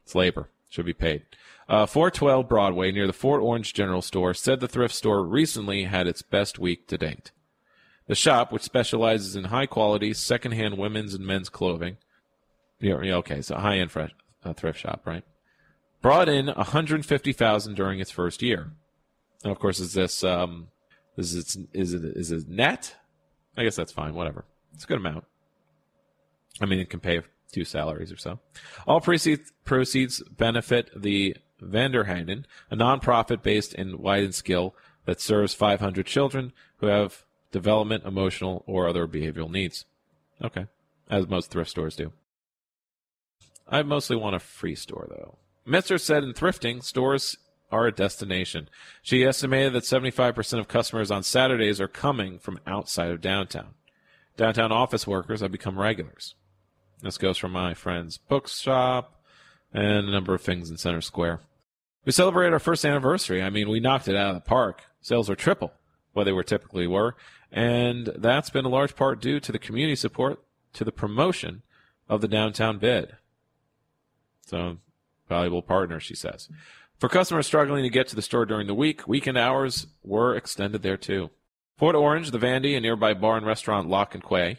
it's labor. Should be paid. Uh, 412 Broadway near the Fort Orange General Store said the thrift store recently had its best week to date. The shop, which specializes in high quality secondhand women's and men's clothing, yeah, okay, so high end uh, thrift shop, right? Brought in 150,000 during its first year. And of course, is this um, is it is it is it net? I guess that's fine. Whatever, it's a good amount. I mean, it can pay two salaries or so. All proceeds benefit the Vanderheyden, a nonprofit based in Skill that serves 500 children who have development, emotional, or other behavioral needs. Okay, as most thrift stores do. I mostly want a free store, though. Metzer said in thrifting, stores are a destination. She estimated that 75% of customers on Saturdays are coming from outside of downtown. Downtown office workers have become regulars. This goes from my friend's bookshop and a number of things in Center Square. We celebrated our first anniversary. I mean, we knocked it out of the park. Sales were triple what they were typically were, and that's been a large part due to the community support to the promotion of the downtown bid. So, valuable partner, she says. For customers struggling to get to the store during the week, weekend hours were extended there too. Fort Orange, the Vandy, and nearby bar and restaurant Lock and Quay,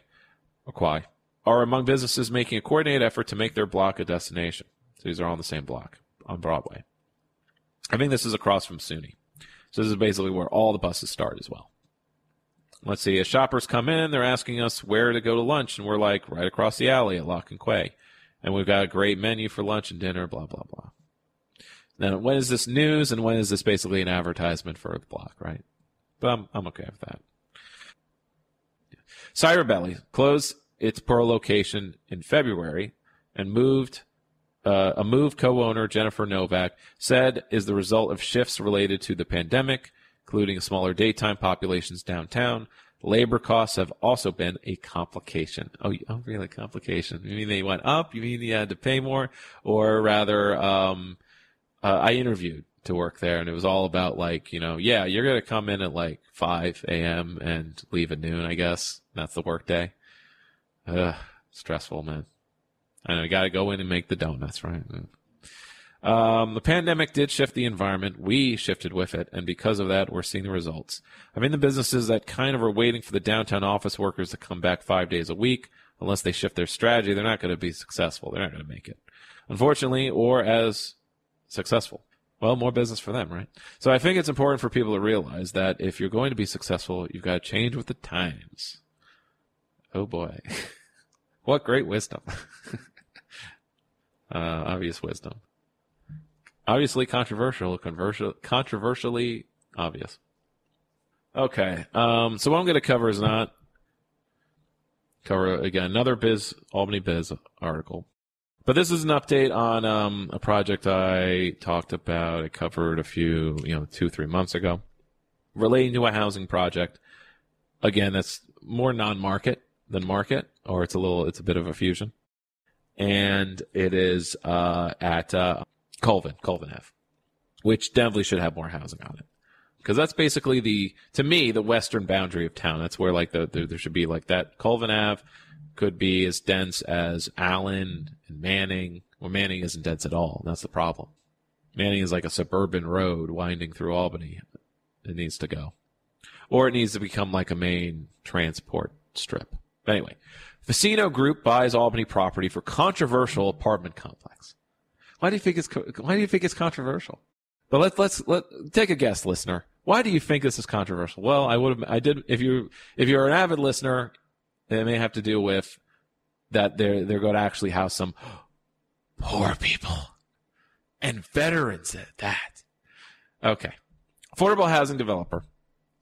or Quay, are among businesses making a coordinated effort to make their block a destination. So these are all on the same block on Broadway. I think this is across from SUNY. So this is basically where all the buses start as well. Let's see, as shoppers come in, they're asking us where to go to lunch, and we're like, right across the alley at Lock and Quay. And we've got a great menu for lunch and dinner, blah, blah, blah. Now, when is this news, and when is this basically an advertisement for the block, right? But I'm, I'm okay with that. Cider Belly closed its Pearl location in February and moved uh, a move co-owner Jennifer Novak said is the result of shifts related to the pandemic, including smaller daytime populations downtown. Labor costs have also been a complication. Oh, oh, really? Complication? You mean they went up? You mean you had to pay more, or rather, um, uh, I interviewed to work there, and it was all about like, you know, yeah, you're gonna come in at like 5 a.m. and leave at noon. I guess that's the work day. Ugh, stressful, man. I got to go in and make the donuts, right? Um, the pandemic did shift the environment. We shifted with it, and because of that, we're seeing the results. I mean, the businesses that kind of are waiting for the downtown office workers to come back five days a week, unless they shift their strategy, they're not going to be successful. They're not going to make it, unfortunately, or as successful. Well, more business for them, right? So I think it's important for people to realize that if you're going to be successful, you've got to change with the times. Oh boy. *laughs* what great wisdom. *laughs* uh, obvious wisdom. Obviously controversial, controversial, controversially obvious. Okay. Um, so what I'm going to cover is not cover again another biz Albany Biz article but this is an update on um, a project I talked about. I covered a few, you know, two, three months ago, relating to a housing project. Again, that's more non-market than market, or it's a little, it's a bit of a fusion. And it is uh, at uh, Colvin, Colvin Ave, which definitely should have more housing on it because that's basically the to me the western boundary of town. That's where like the, the, there should be like that Colvin Ave could be as dense as Allen and Manning. Well, Manning isn't dense at all. That's the problem. Manning is like a suburban road winding through Albany. It needs to go. Or it needs to become like a main transport strip. But anyway, Vecino Group buys Albany property for controversial apartment complex. Why do you think it's why do you think it's controversial? But let's let's let take a guess, listener. Why do you think this is controversial? Well, I would have I did if you if you're an avid listener, it may have to do with that they're they're going to actually house some poor people and veterans at that. Okay. Affordable housing developer.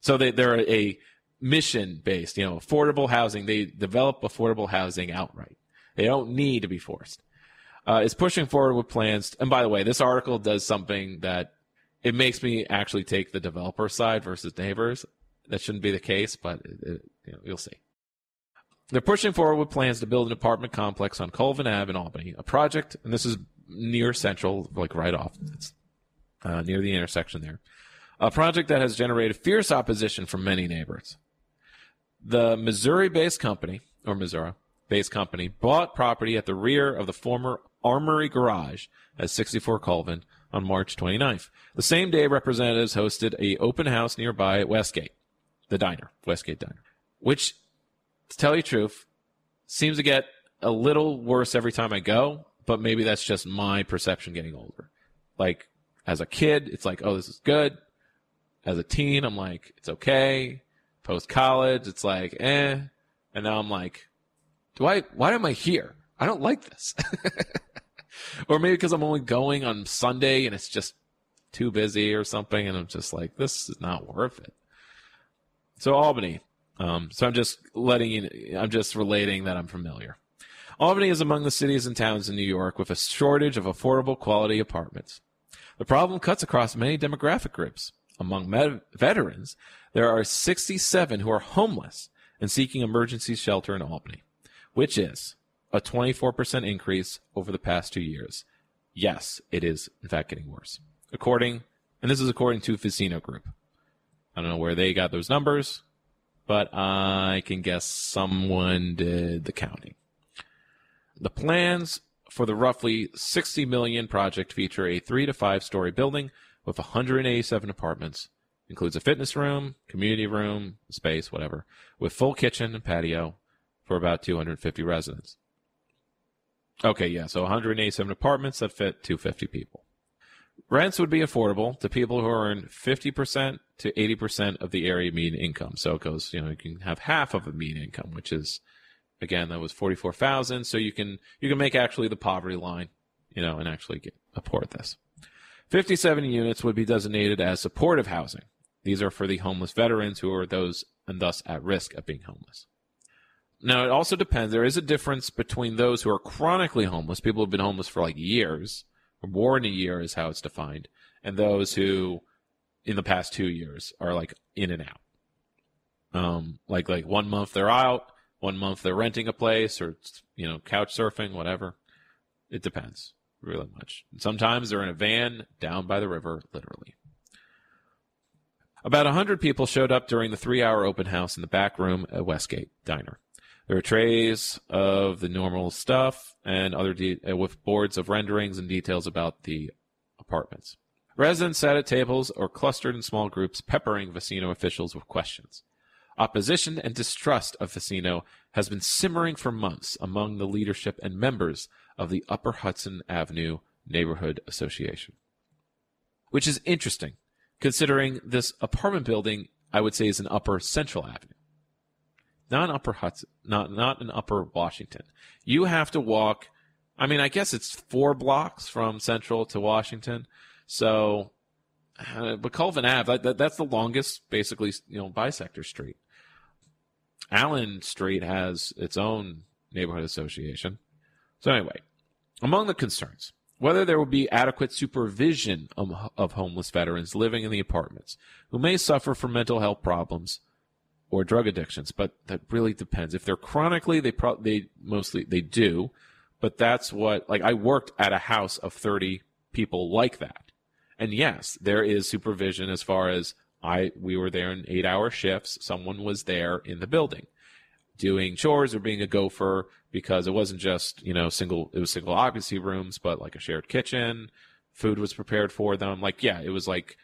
So they, they're a mission based, you know, affordable housing. They develop affordable housing outright. They don't need to be forced. Uh, is pushing forward with plans. And by the way, this article does something that it makes me actually take the developer side versus neighbors. That shouldn't be the case, but it, it, you know, you'll see. They're pushing forward with plans to build an apartment complex on Colvin Ave in Albany, a project, and this is near Central, like right off. It's uh, near the intersection there. A project that has generated fierce opposition from many neighbors. The Missouri-based company, or Missouri-based company, bought property at the rear of the former Armory Garage at 64 Colvin on March 29th. The same day, representatives hosted a open house nearby at Westgate, the diner, Westgate Diner, which to tell you truth, seems to get a little worse every time I go, but maybe that's just my perception getting older. Like, as a kid, it's like, oh, this is good. As a teen, I'm like, it's okay. Post college, it's like, eh. And now I'm like, do I, why am I here? I don't like this. *laughs* or maybe because I'm only going on Sunday and it's just too busy or something. And I'm just like, this is not worth it. So Albany, um, so I'm just letting you, I'm just relating that I'm familiar. Albany is among the cities and towns in New York with a shortage of affordable quality apartments. The problem cuts across many demographic groups. Among med- veterans, there are 67 who are homeless and seeking emergency shelter in Albany, which is a 24% increase over the past two years. Yes, it is in fact getting worse. According, and this is according to Vecino Group. I don't know where they got those numbers but I can guess someone did the counting. The plans for the roughly 60 million project feature a 3 to 5 story building with 187 apartments. Includes a fitness room, community room, space, whatever, with full kitchen and patio for about 250 residents. Okay, yeah, so 187 apartments that fit 250 people. Rents would be affordable to people who earn 50% to 80% of the area median income. So it goes, you know, you can have half of a median income, which is, again, that was 44,000. So you can, you can make actually the poverty line, you know, and actually get, support this. 57 units would be designated as supportive housing. These are for the homeless veterans who are those and thus at risk of being homeless. Now, it also depends. There is a difference between those who are chronically homeless, people who have been homeless for like years, more than a year is how it's defined, and those who in the past two years are like in and out. Um, like like one month they're out, one month they're renting a place or you know couch surfing, whatever. It depends really much. Sometimes they're in a van down by the river, literally. About a hundred people showed up during the three-hour open house in the back room at Westgate Diner. There are trays of the normal stuff and other de- uh, with boards of renderings and details about the apartments. Residents sat at tables or clustered in small groups, peppering Vecino officials with questions. Opposition and distrust of Vecino has been simmering for months among the leadership and members of the Upper Hudson Avenue Neighborhood Association. Which is interesting, considering this apartment building, I would say, is an Upper Central Avenue. Not Upper Hudson, not, not an Upper Washington. You have to walk, I mean, I guess it's four blocks from Central to Washington, so, uh, but Colvin Ave, that, that, that's the longest, basically, you know, bisector street. Allen Street has its own neighborhood association. So anyway, among the concerns, whether there will be adequate supervision of, of, homeless veterans living in the apartments who may suffer from mental health problems or drug addictions, but that really depends. If they're chronically, they pro- they mostly they do, but that's what like I worked at a house of 30 people like that. And yes, there is supervision as far as I we were there in eight hour shifts. Someone was there in the building doing chores or being a gopher because it wasn't just, you know, single it was single occupancy rooms, but like a shared kitchen. Food was prepared for them. Like, yeah, it was like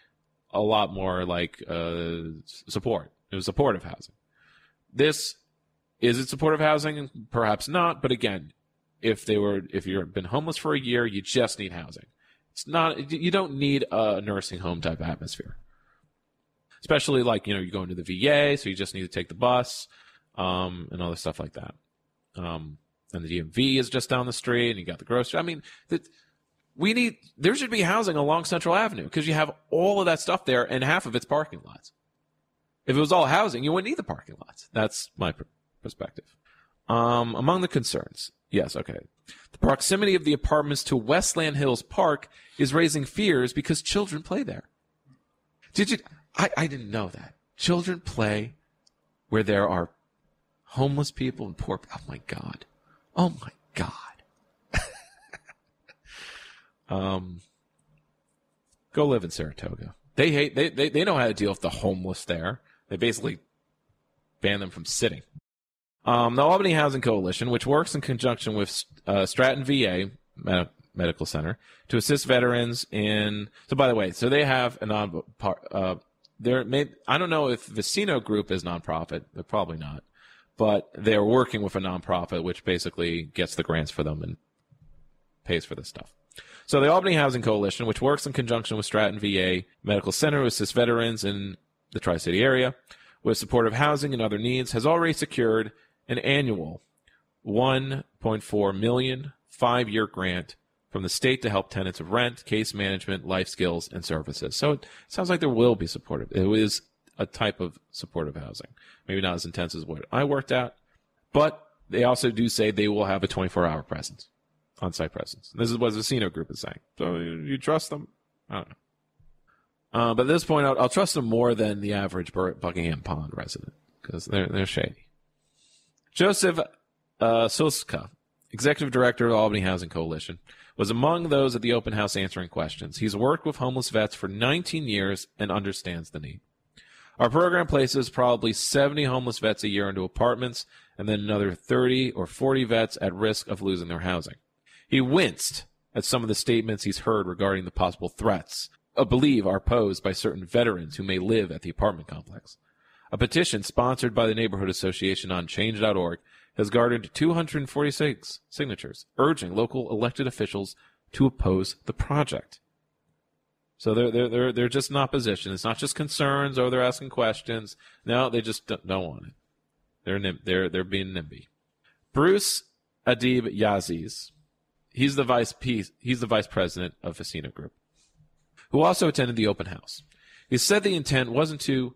a lot more like uh, support. It was supportive housing. This is it supportive housing? Perhaps not, but again, if they were if you've been homeless for a year, you just need housing. It's not you don't need a nursing home type atmosphere. Especially like, you know, you go into the VA, so you just need to take the bus, um, and other stuff like that. Um, and the DMV is just down the street, and you got the grocery. I mean, that we need there should be housing along Central Avenue because you have all of that stuff there and half of it's parking lots. If it was all housing, you wouldn't need the parking lots. That's my pr- perspective. Um, among the concerns, yes, okay. The proximity of the apartments to Westland Hills Park is raising fears because children play there. Did you? I, I didn't know that. Children play where there are homeless people and poor. Oh my God. Oh my God. *laughs* um, go live in Saratoga. They hate, they, they, they know how to deal with the homeless there. They basically ban them from sitting. Um, the Albany Housing Coalition, which works in conjunction with uh, Stratton VA Med- Medical Center to assist veterans in. So, by the way, so they have a non. Uh, they're made, I don't know if Vecino Group is nonprofit. They're probably not, but they're working with a nonprofit which basically gets the grants for them and pays for this stuff. So the Albany Housing Coalition, which works in conjunction with Stratton VA Medical Center to assist veterans in the Tri City area with supportive housing and other needs, has already secured an annual 1.4 million five-year grant from the state to help tenants of rent, case management, life skills, and services. So it sounds like there will be supportive. It is a type of supportive housing. Maybe not as intense as what I worked at, but they also do say they will have a 24-hour presence, on-site presence. This is what the Vecino Group is saying. So you trust them? I don't know. Uh, but at this point, I'll, I'll, trust them more than the average Buckingham Pond resident because they're they're shady. Joseph uh, Sluszka, executive director of the Albany Housing Coalition, was among those at the open house answering questions. He's worked with homeless vets for 19 years and understands the need. Our program places probably 70 homeless vets a year into apartments and then another 30 or 40 vets at risk of losing their housing. He winced at some of the statements he's heard regarding the possible threats I believe are posed by certain veterans who may live at the apartment complex. A petition sponsored by the Neighborhood Association on change.org has garnered 246 signatures urging local elected officials to oppose the project. So they're they're they're they're just in opposition. It's not just concerns or they're asking questions. No, they just don't, don't want it. They're nim- they're they're being NIMBY. Bruce Adib Yazdi, he's the vice he's the vice president of Vecino Group, who also attended the open house. He said the intent wasn't to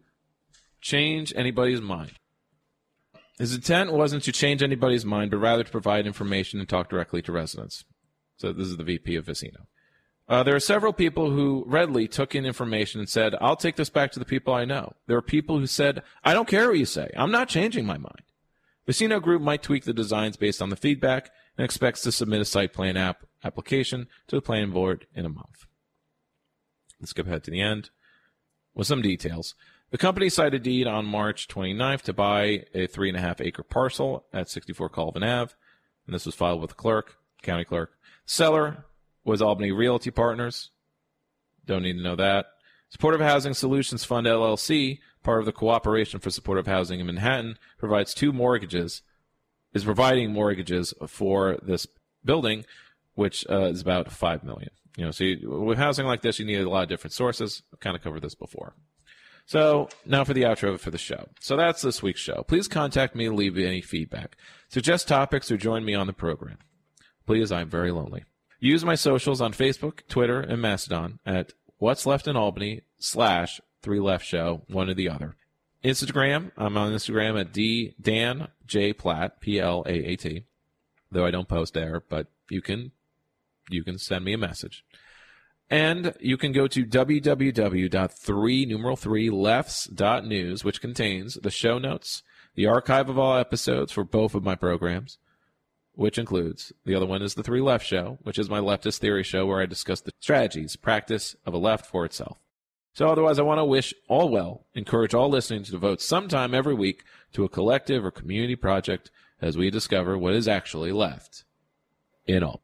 change anybody's mind. His intent wasn't to change anybody's mind, but rather to provide information and talk directly to residents. So this is the VP of Vecino. Uh, there are several people who readily took in information and said, I'll take this back to the people I know. There are people who said, I don't care what you say. I'm not changing my mind. Vecino Group might tweak the designs based on the feedback and expects to submit a site plan app application to the planning board in a month. Let's skip ahead to the end with some details. The company signed a deed on March 29th to buy a three and a half acre parcel at 64 Colvin Ave, and this was filed with the clerk, county clerk. Seller was Albany Realty Partners. Don't need to know that. Supportive Housing Solutions Fund LLC, part of the Corporation for Supportive Housing in Manhattan, provides two mortgages, is providing mortgages for this building, which uh, is about five million. You know, so with housing like this, you need a lot of different sources. I've kind of covered this before. So now for the outro for the show. So that's this week's show. Please contact me leave any feedback. Suggest topics or join me on the program. Please, I'm very lonely. Use my socials on Facebook, Twitter, and Mastodon at What's Left in Albany slash Three Left Show, one or the other. Instagram, I'm on Instagram at D Dan J Plaat, P L A A T. Though I don't post there, but you can you can send me a message. And you can go to www.3 numeral 3 lefts.news, which contains the show notes, the archive of all episodes for both of my programs, which includes the other one is the Three Left Show, which is my leftist theory show where I discuss the strategies, practice of a left for itself. So otherwise, I want to wish all well, encourage all listening to devote some time every week to a collective or community project as we discover what is actually left in all.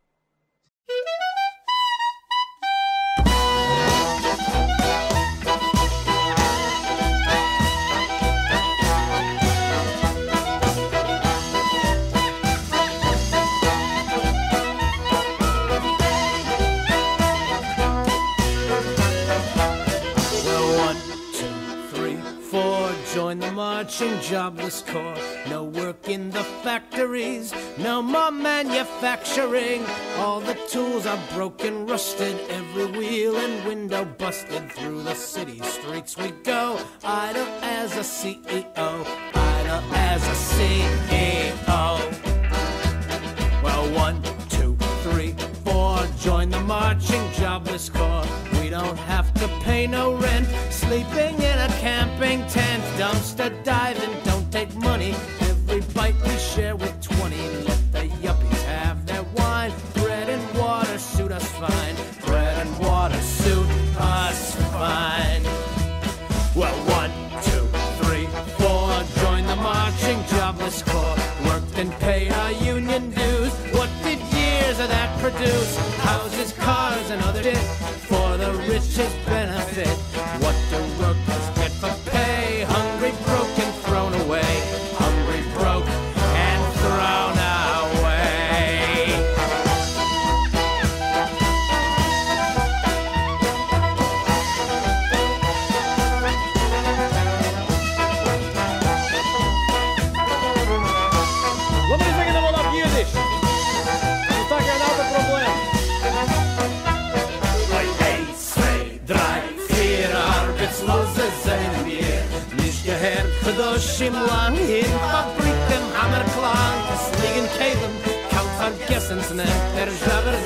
jobless corps. No work in the factories, no more manufacturing. All the tools are broken, rusted, every wheel and window busted. Through the city streets we go, idle as a CEO, idle as a CEO. Well, one, two, three, four, join the marching jobless corps don't have to pay no rent. Sleeping in a camping tent, dumpster diving, don't take money. Every bite we share with per saber